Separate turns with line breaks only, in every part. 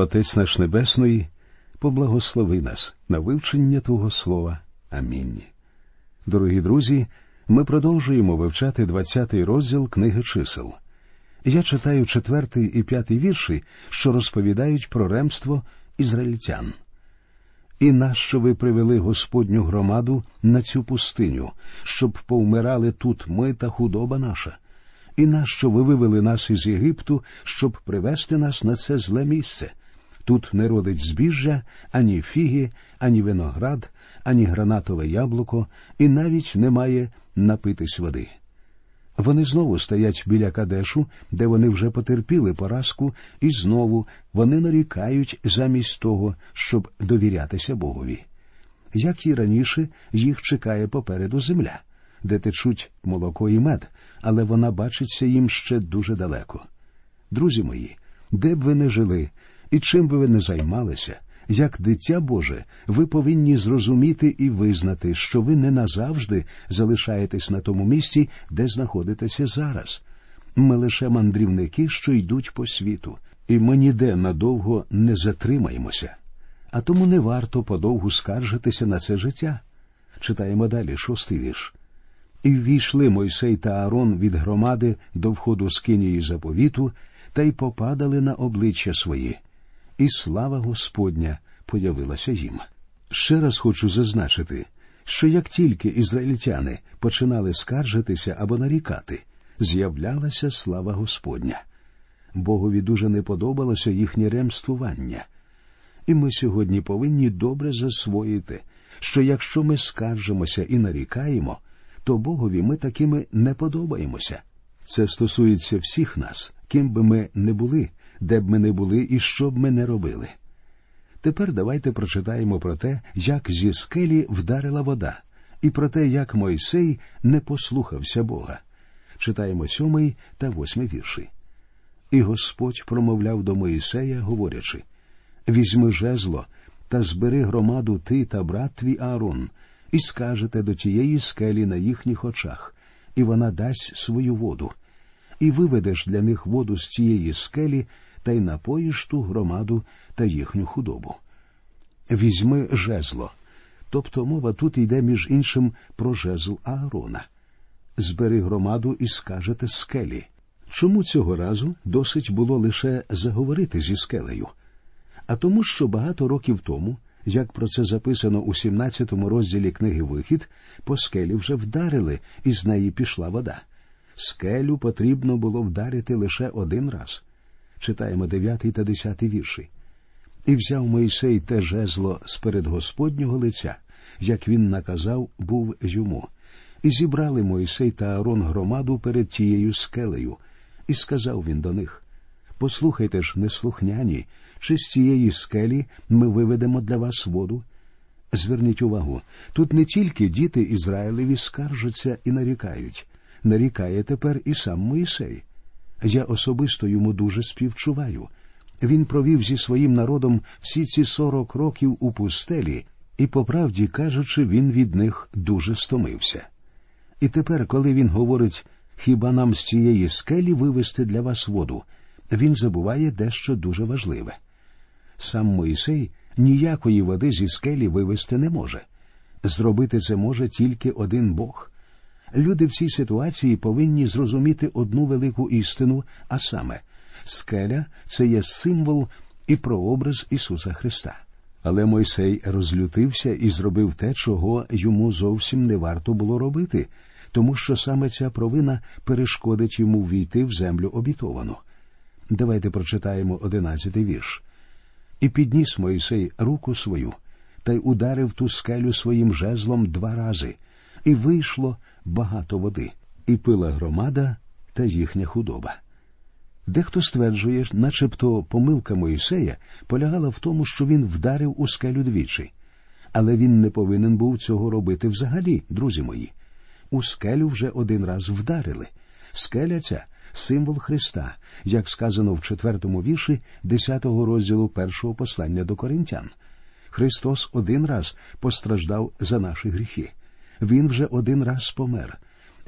Отець наш Небесний, поблагослови нас на вивчення Твого Слова. Амінь. Дорогі друзі, ми продовжуємо вивчати 20-й розділ книги чисел. Я читаю четвертий і п'ятий вірші, що розповідають про ремство ізраїльтян. І нащо ви привели Господню громаду на цю пустиню, щоб повмирали тут ми та худоба наша? І нащо ви вивели нас із Єгипту, щоб привести нас на це зле місце? Тут не родить збіжжя, ані фіги, ані виноград, ані гранатове яблуко, і навіть немає напитись води. Вони знову стоять біля Кадешу, де вони вже потерпіли поразку, і знову вони нарікають замість того, щоб довірятися Богові. Як і раніше, їх чекає попереду земля, де течуть молоко і мед, але вона бачиться їм ще дуже далеко. Друзі мої, де б ви не жили і чим би ви не займалися, як дитя Боже, ви повинні зрозуміти і визнати, що ви не назавжди залишаєтесь на тому місці, де знаходитеся зараз. Ми лише мандрівники, що йдуть по світу, і ми ніде надовго не затримаємося. А тому не варто подовгу скаржитися на це життя. Читаємо далі шостий вірш. І ввійшли Мойсей та Аарон від громади до входу з кинії заповіту, та й попадали на обличчя свої і слава Господня появилася їм. Ще раз хочу зазначити, що як тільки ізраїльтяни починали скаржитися або нарікати, з'являлася слава Господня. Богові дуже не подобалося їхнє ремствування. І ми сьогодні повинні добре засвоїти, що якщо ми скаржимося і нарікаємо, то Богові ми такими не подобаємося. Це стосується всіх нас, ким би ми не були, де б ми не були і що б ми не робили. Тепер давайте прочитаємо про те, як зі скелі вдарила вода, і про те, як Мойсей не послухався Бога. Читаємо сьомий та восьмий вірші. І Господь промовляв до Моїсея, говорячи Візьми жезло та збери громаду ти та брат твій Аарон, і скажете до тієї скелі на їхніх очах, і вона дасть свою воду, і виведеш для них воду з цієї скелі та й напоїш ту громаду та їхню худобу. Візьми жезло. Тобто мова тут йде між іншим про жезл Аарона. Збери громаду і скажете скелі. Чому цього разу досить було лише заговорити зі скелею? А тому, що багато років тому, як про це записано у 17 розділі книги Вихід, по скелі вже вдарили, і з неї пішла вода. Скелю потрібно було вдарити лише один раз читаємо 9 та 10 вірші. І взяв Мойсей те жезло з перед Господнього лиця, як він наказав, був йому. І зібрали Мойсей та Аарон громаду перед тією скелею, і сказав він до них Послухайте ж, неслухняні, чи з цієї скелі ми виведемо для вас воду? Зверніть увагу, тут не тільки діти Ізраїлеві скаржаться і нарікають, нарікає тепер і сам Моїсей. Я особисто йому дуже співчуваю. Він провів зі своїм народом всі ці сорок років у пустелі, і, по правді кажучи, він від них дуже стомився. І тепер, коли він говорить, хіба нам з цієї скелі вивести для вас воду, він забуває дещо дуже важливе. Сам Моїсей ніякої води зі скелі вивести не може. Зробити це може тільки один Бог. Люди в цій ситуації повинні зрозуміти одну велику істину, а саме, скеля це є символ і прообраз Ісуса Христа. Але Мойсей розлютився і зробив те, чого йому зовсім не варто було робити, тому що саме ця провина перешкодить йому війти в землю обітовану. Давайте прочитаємо одинадцятий вірш. І підніс Мойсей руку свою та й ударив ту скелю своїм жезлом два рази, і вийшло багато води, і пила громада та їхня худоба. Дехто стверджує, начебто помилка Моїсея полягала в тому, що він вдарив у скелю двічі, але він не повинен був цього робити взагалі, друзі мої. У скелю вже один раз вдарили. Скеля ця символ Христа, як сказано в четвертому вірші десятого розділу першого послання до коринтян. Христос один раз постраждав за наші гріхи він вже один раз помер,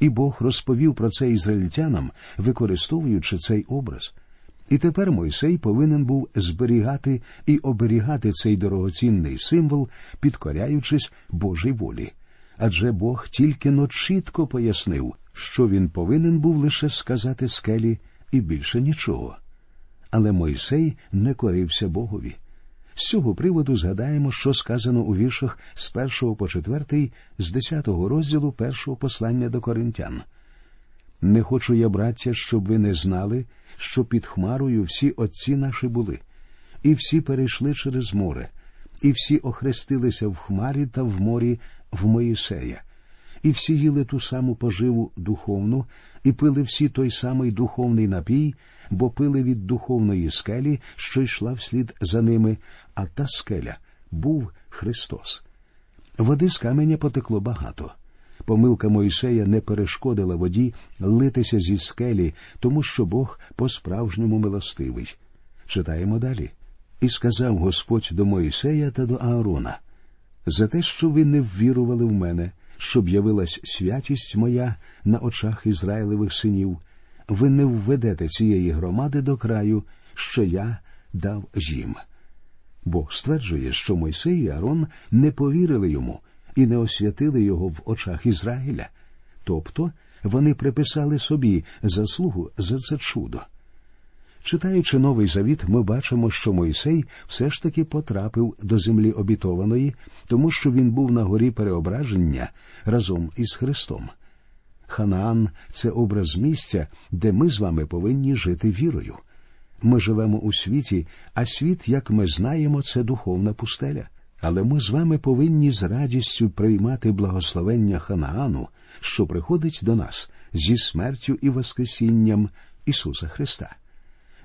і Бог розповів про це ізраїльтянам, використовуючи цей образ. І тепер Мойсей повинен був зберігати і оберігати цей дорогоцінний символ, підкоряючись Божій волі. Адже Бог тільки но чітко пояснив, що він повинен був лише сказати скелі і більше нічого. Але Мойсей не корився Богові. З цього приводу згадаємо, що сказано у віршах з першого по четвертий, з десятого розділу першого послання до коринтян. Не хочу я, браття, щоб ви не знали, що під Хмарою всі отці наші були, і всі перейшли через море, і всі охрестилися в хмарі та в морі в Моїсея, і всі їли ту саму поживу духовну, і пили всі той самий духовний напій, бо пили від духовної скелі, що йшла вслід за ними, а та скеля був Христос. Води з каменя потекло багато. Помилка Мойсея не перешкодила воді литися зі скелі, тому що Бог по-справжньому милостивий. Читаємо далі. І сказав Господь до Моїсея та до Аарона за те, що ви не ввірували в мене, щоб явилась святість моя на очах Ізраїлевих синів, ви не введете цієї громади до краю, що я дав їм. Бог стверджує, що Мойсей і Аарон не повірили йому і не освятили його в очах Ізраїля, тобто вони приписали собі заслугу за це чудо. Читаючи новий завіт, ми бачимо, що Мойсей все ж таки потрапив до землі обітованої, тому що він був на горі переображення разом із Христом. Ханаан це образ місця, де ми з вами повинні жити вірою. Ми живемо у світі, а світ, як ми знаємо, це духовна пустеля. Але ми з вами повинні з радістю приймати благословення Ханаану, що приходить до нас зі смертю і Воскресінням Ісуса Христа.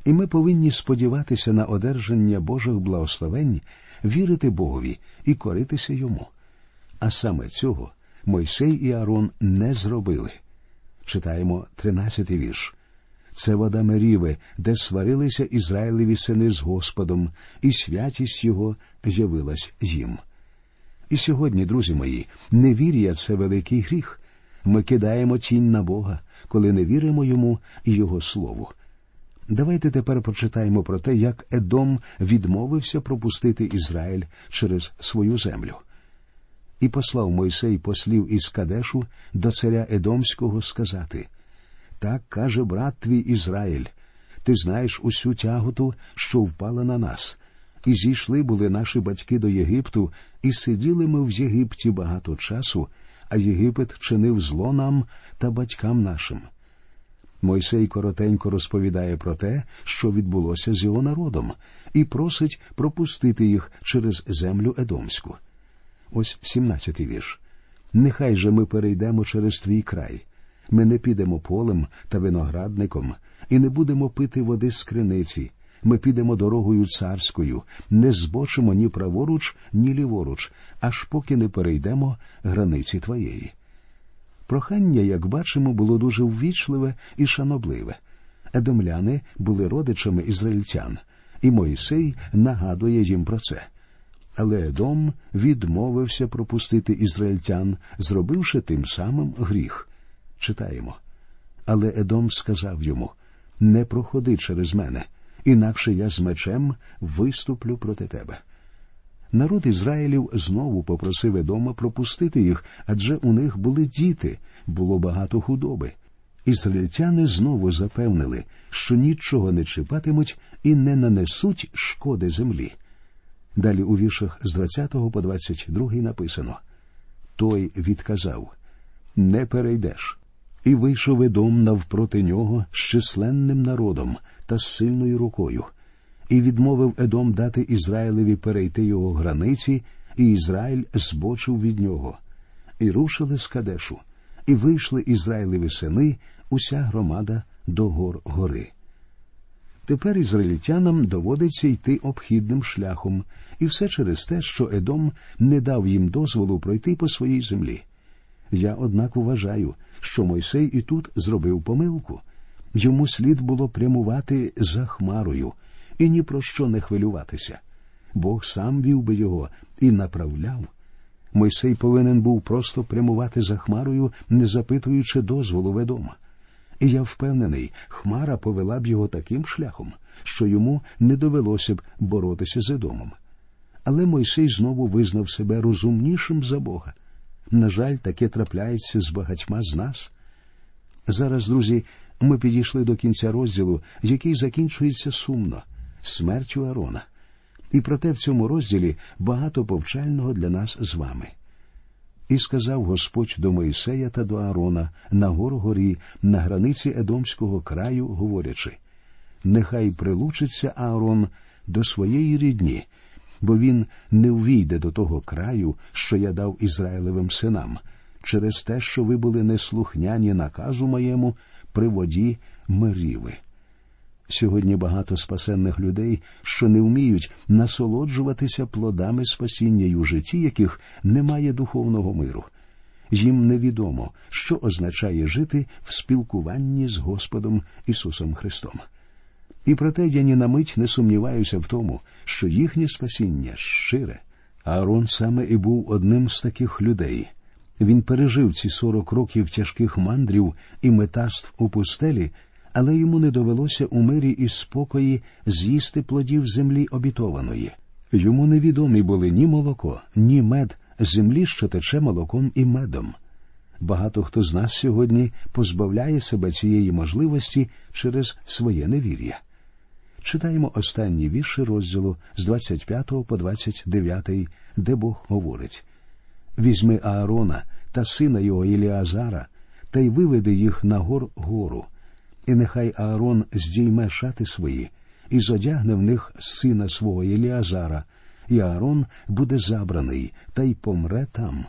І ми повинні сподіватися на одержання Божих благословень, вірити Богові і коритися йому. А саме цього Мойсей і Арон не зробили. Читаємо тринадцятий вірш. Це вода Меріве, де сварилися Ізраїлеві сини з Господом, і святість його з'явилась їм. І сьогодні, друзі мої, невір'я це великий гріх. Ми кидаємо тінь на Бога, коли не віримо йому і Його Слову. Давайте тепер прочитаємо про те, як Едом відмовився пропустити Ізраїль через свою землю. І послав Мойсей послів із Кадешу до царя Едомського сказати Так каже брат твій Ізраїль, ти знаєш усю тяготу, що впала на нас, і зійшли були наші батьки до Єгипту, і сиділи ми в Єгипті багато часу, а Єгипет чинив зло нам та батькам нашим. Мойсей коротенько розповідає про те, що відбулося з його народом, і просить пропустити їх через землю Едомську. Ось 17-й вірш. Нехай же ми перейдемо через твій край. Ми не підемо полем та виноградником, і не будемо пити води з криниці. Ми підемо дорогою царською, не збочимо ні праворуч, ні ліворуч, аж поки не перейдемо границі твоєї. Прохання, як бачимо, було дуже ввічливе і шанобливе. Едомляни були родичами ізраїльтян, і Моїсей нагадує їм про це. Але Едом відмовився пропустити ізраїльтян, зробивши тим самим гріх. Читаємо. Але Едом сказав йому Не проходи через мене, інакше я з мечем виступлю проти тебе. Народ Ізраїлів знову попросив Едома пропустити їх, адже у них були діти, було багато худоби. Ізраїльтяни знову запевнили, що нічого не чіпатимуть і не нанесуть шкоди землі. Далі у віршах з 20 по 22 написано Той відказав Не перейдеш. І вийшов Едом навпроти нього з численним народом та з сильною рукою і відмовив Едом дати Ізраїлеві перейти його границі, і Ізраїль збочив від нього. І рушили з Кадешу, і вийшли Ізраїлеві сини, уся громада до гор гори. Тепер ізраїльтянам доводиться йти обхідним шляхом, і все через те, що Едом не дав їм дозволу пройти по своїй землі. Я, однак, вважаю, що Мойсей і тут зробив помилку. Йому слід було прямувати за хмарою, і ні про що не хвилюватися. Бог сам вів би його і направляв. Мойсей повинен був просто прямувати за Хмарою, не запитуючи дозволу ведома. І я впевнений, Хмара повела б його таким шляхом, що йому не довелося б боротися з Едомом. Але Мойсей знову визнав себе розумнішим за Бога. На жаль, таке трапляється з багатьма з нас. Зараз, друзі, ми підійшли до кінця розділу, який закінчується сумно смертю Арона. І проте в цьому розділі багато повчального для нас з вами. І сказав Господь до Моїсея та до Аарона на гору горі, на границі Едомського краю, говорячи Нехай прилучиться Аарон до своєї рідні, бо він не увійде до того краю, що я дав Ізраїлевим синам, через те, що ви були неслухняні наказу моєму при воді Меріви. Сьогодні багато спасенних людей, що не вміють насолоджуватися плодами спасіння й у житті, яких немає духовного миру. Їм невідомо, що означає жити в спілкуванні з Господом Ісусом Христом. І проте я ні на мить не сумніваюся в тому, що їхнє спасіння щире. Аарон саме і був одним з таких людей. Він пережив ці сорок років тяжких мандрів і метарств у пустелі, але йому не довелося у мирі і спокої з'їсти плодів землі обітованої. Йому невідомі були ні молоко, ні мед землі, що тече молоком і медом. Багато хто з нас сьогодні позбавляє себе цієї можливості через своє невір'я. Читаємо останні вірші розділу з 25 по 29, де Бог говорить Візьми Аарона та сина його Іліазара, та й виведи їх на гор гору, і нехай Аарон здійме шати свої, і зодягне в них сина свого Іліазара, і Аарон буде забраний, та й помре там.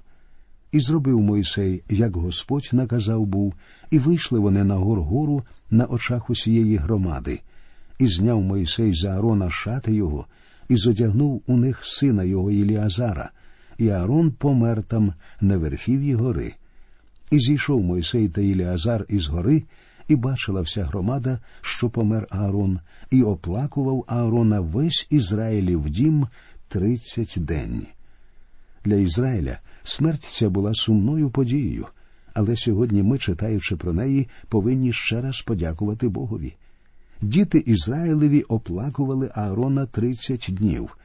І зробив Мойсей, як Господь наказав був, і вийшли вони на гор гору на очах усієї громади. І зняв Мойсей з Аарона шати його, і зодягнув у них сина його Іліазара, і Аарон помер там на верхів'ї гори. І зійшов Мойсей та Іліазар із гори, і бачила вся громада, що помер Аарон, і оплакував Аарона весь Ізраїлів дім тридцять день. Для Ізраїля смерть ця була сумною подією, але сьогодні ми, читаючи про неї, повинні ще раз подякувати Богові. Діти Ізраїлеві оплакували Аарона тридцять днів.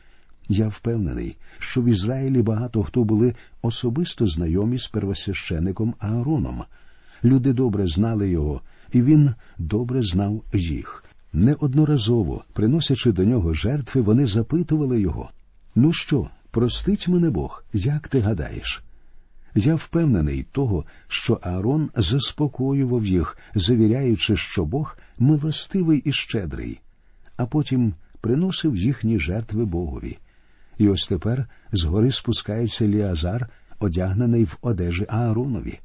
Я впевнений, що в Ізраїлі багато хто були особисто знайомі з первосвящеником Аароном. Люди добре знали його, і він добре знав їх. Неодноразово, приносячи до нього жертви, вони запитували його Ну що, простить мене Бог, як ти гадаєш? Я впевнений того, що Аарон заспокоював їх, завіряючи, що Бог милостивий і щедрий, а потім приносив їхні жертви Богові. І ось тепер згори спускається Ліазар, одягнений в одежі Ааронові.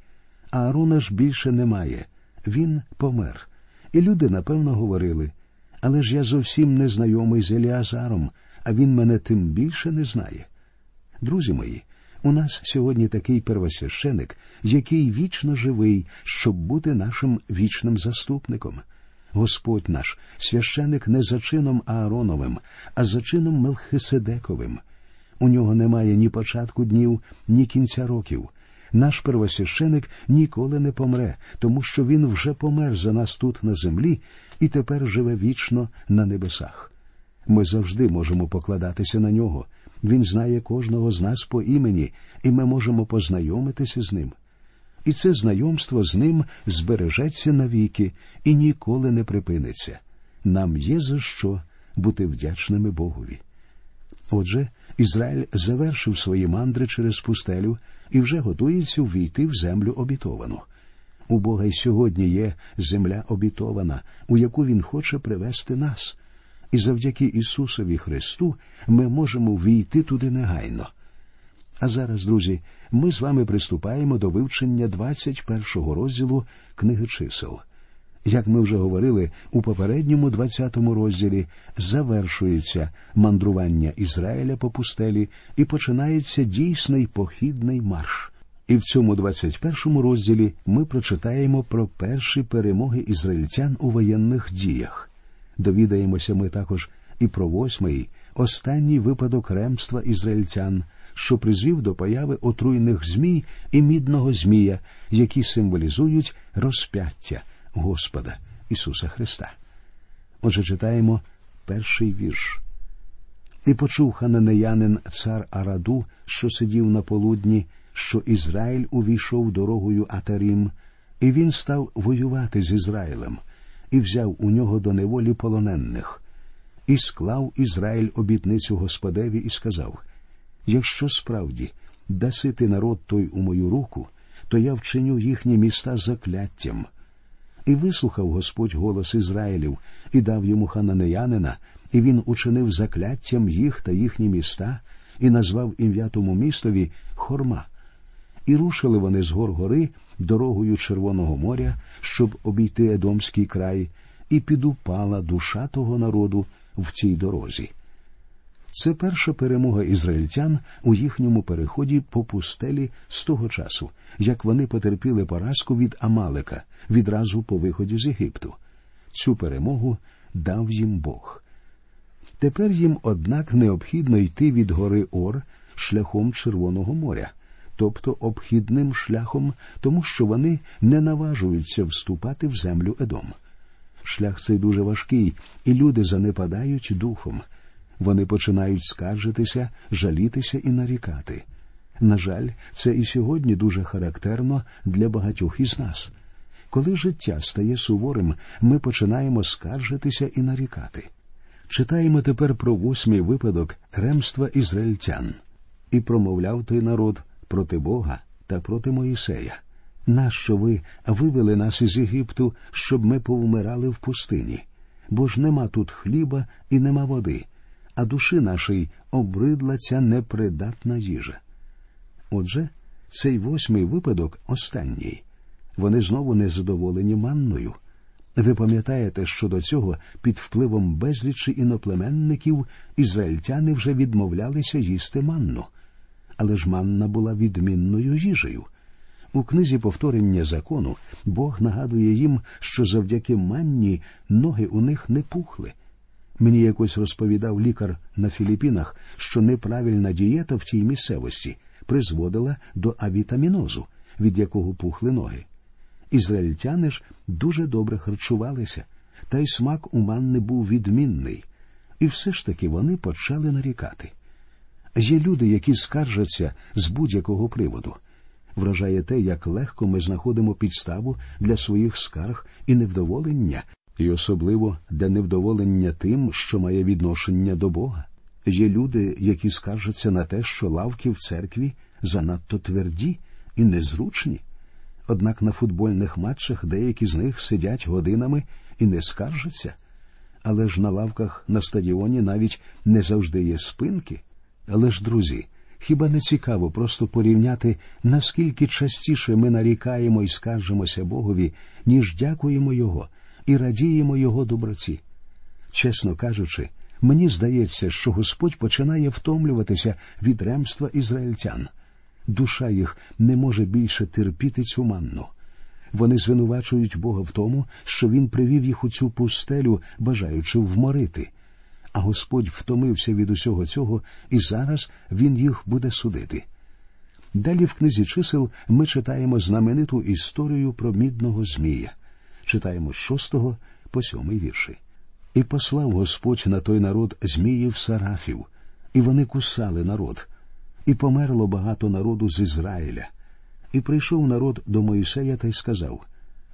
Аарона ж більше немає, він помер. І люди, напевно, говорили але ж я зовсім не знайомий з Еліазаром, а він мене тим більше не знає. Друзі мої, у нас сьогодні такий первосвященик, який вічно живий, щоб бути нашим вічним заступником. Господь наш, священик не за чином Аароновим, а за чином Мелхиседековим. У нього немає ні початку днів, ні кінця років. Наш первосвященик ніколи не помре, тому що він вже помер за нас тут на землі і тепер живе вічно на небесах. Ми завжди можемо покладатися на нього. Він знає кожного з нас по імені, і ми можемо познайомитися з ним. І це знайомство з ним збережеться навіки і ніколи не припиниться. Нам є за що бути вдячними Богові. Отже, Ізраїль завершив свої мандри через пустелю і вже готується ввійти в землю обітовану. У Бога й сьогодні є земля обітована, у яку Він хоче привести нас. І завдяки Ісусові Христу ми можемо війти туди негайно. А зараз, друзі, ми з вами приступаємо до вивчення 21-го розділу книги чисел. Як ми вже говорили, у попередньому 20-му розділі завершується мандрування Ізраїля по пустелі і починається дійсний похідний марш. І в цьому 21-му розділі ми прочитаємо про перші перемоги ізраїльтян у воєнних діях. Довідаємося ми також і про восьмий, останній випадок ремства ізраїльтян, що призвів до появи отруйних змій і мідного змія, які символізують розп'яття Господа Ісуса Христа. Отже, читаємо перший вірш. І почув хананеянин цар Араду, що сидів на полудні, що Ізраїль увійшов дорогою Атарім, і він став воювати з Ізраїлем, і взяв у нього до неволі полоненних, і склав Ізраїль обітницю Господеві і сказав: Якщо справді даси ти народ той у мою руку, то я вчиню їхні міста закляттям. І вислухав Господь голос Ізраїлів і дав йому хананеянина, і він учинив закляттям їх та їхні міста, і назвав ім'я тому містові Хорма. І рушили вони з гор гори дорогою Червоного моря, щоб обійти Едомський край, і підупала душа того народу в цій дорозі. Це перша перемога ізраїльтян у їхньому переході по пустелі з того часу, як вони потерпіли поразку від Амалика відразу по виході з Єгипту. Цю перемогу дав їм Бог. Тепер їм, однак, необхідно йти від гори Ор шляхом Червоного моря, тобто обхідним шляхом, тому що вони не наважуються вступати в землю Едом. Шлях цей дуже важкий, і люди занепадають духом. Вони починають скаржитися, жалітися і нарікати. На жаль, це і сьогодні дуже характерно для багатьох із нас. Коли життя стає суворим, ми починаємо скаржитися і нарікати. Читаємо тепер про восьмий випадок ремства ізраїльтян. І промовляв той народ проти Бога та проти Моїсея. Нащо ви вивели нас із Єгипту, щоб ми повмирали в пустині? Бо ж нема тут хліба і нема води, а душі нашій обридла ця непридатна їжа. Отже, цей восьмий випадок останній. Вони знову незадоволені манною. Ви пам'ятаєте, що до цього під впливом безлічі іноплеменників ізраїльтяни вже відмовлялися їсти манну. Але ж манна була відмінною їжею. У книзі повторення закону Бог нагадує їм, що завдяки манні ноги у них не пухли. Мені якось розповідав лікар на Філіппінах, що неправильна дієта в тій місцевості призводила до авітамінозу, від якого пухли ноги. Ізраїльтяни ж дуже добре харчувалися, та й смак у манни був відмінний, і все ж таки вони почали нарікати. Є люди, які скаржаться з будь-якого приводу. Вражає те, як легко ми знаходимо підставу для своїх скарг і невдоволення, і особливо для невдоволення тим, що має відношення до Бога. Є люди, які скаржаться на те, що лавки в церкві занадто тверді і незручні. Однак на футбольних матчах деякі з них сидять годинами і не скаржаться. Але ж на лавках на стадіоні навіть не завжди є спинки. Але ж, друзі, хіба не цікаво просто порівняти, наскільки частіше ми нарікаємо і скаржимося Богові, ніж дякуємо Його і радіємо Його доброці? Чесно кажучи, мені здається, що Господь починає втомлюватися від ремства ізраїльтян душа їх не може більше терпіти цю манну. Вони звинувачують Бога в тому, що Він привів їх у цю пустелю, бажаючи вморити. А Господь втомився від усього цього, і зараз Він їх буде судити. Далі в книзі чисел ми читаємо знамениту історію про мідного Змія, читаємо з шостого по сьомий вірші. І послав Господь на той народ Зміїв Сарафів, і вони кусали народ, і померло багато народу з Ізраїля. І прийшов народ до Моїсея та й сказав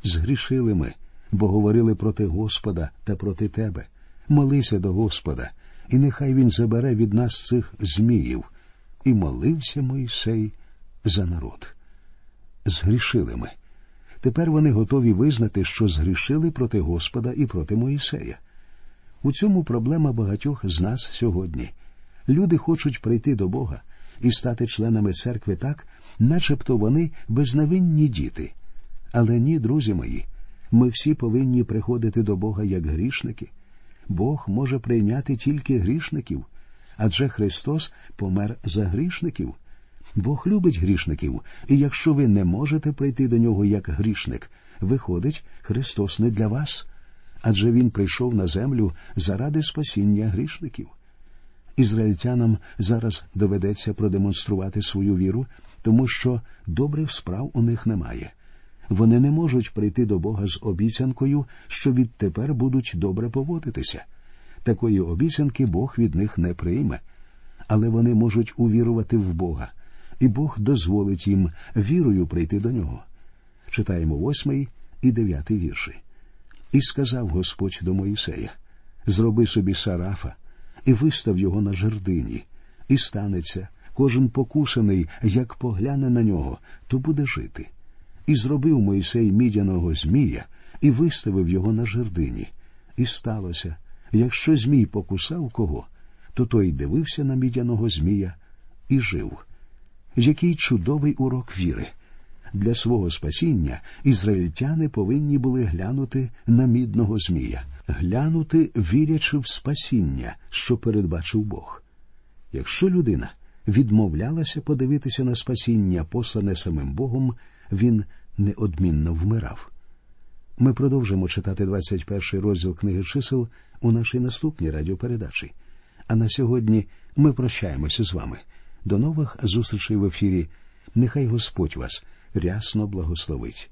Згрішили ми, бо говорили проти Господа та проти тебе. Молися до Господа, і нехай він забере від нас цих зміїв. І молився Моїсей за народ. Згрішили ми. Тепер вони готові визнати, що згрішили проти Господа і проти Моїсея. У цьому проблема багатьох з нас сьогодні. Люди хочуть прийти до Бога, і стати членами церкви так, начебто вони безневинні діти. Але ні, друзі мої, ми всі повинні приходити до Бога як грішники. Бог може прийняти тільки грішників, адже Христос помер за грішників. Бог любить грішників, і якщо ви не можете прийти до нього як грішник, виходить, Христос не для вас, адже Він прийшов на землю заради спасіння грішників. Ізраїльтянам зараз доведеться продемонструвати свою віру, тому що добрих справ у них немає. Вони не можуть прийти до Бога з обіцянкою, що відтепер будуть добре поводитися. Такої обіцянки Бог від них не прийме, але вони можуть увірувати в Бога, і Бог дозволить їм вірою прийти до нього. Читаємо восьмий і дев'ятий вірші. І сказав Господь до Моїсея Зроби собі сарафа і вистав його на жердині, і станеться кожен покусаний, як погляне на нього, то буде жити. І зробив Мойсей мідяного Змія і виставив його на жердині. І сталося, якщо Змій покусав кого, то той дивився на мідяного Змія і жив. Який чудовий урок віри! Для свого спасіння ізраїльтяни повинні були глянути на мідного Змія, глянути, вірячи в спасіння, що передбачив Бог. Якщо людина відмовлялася подивитися на спасіння, послане самим Богом, він неодмінно вмирав. Ми продовжимо читати 21 розділ книги чисел у нашій наступній радіопередачі. А на сьогодні ми прощаємося з вами. До нових зустрічей в ефірі. Нехай Господь вас рясно благословить.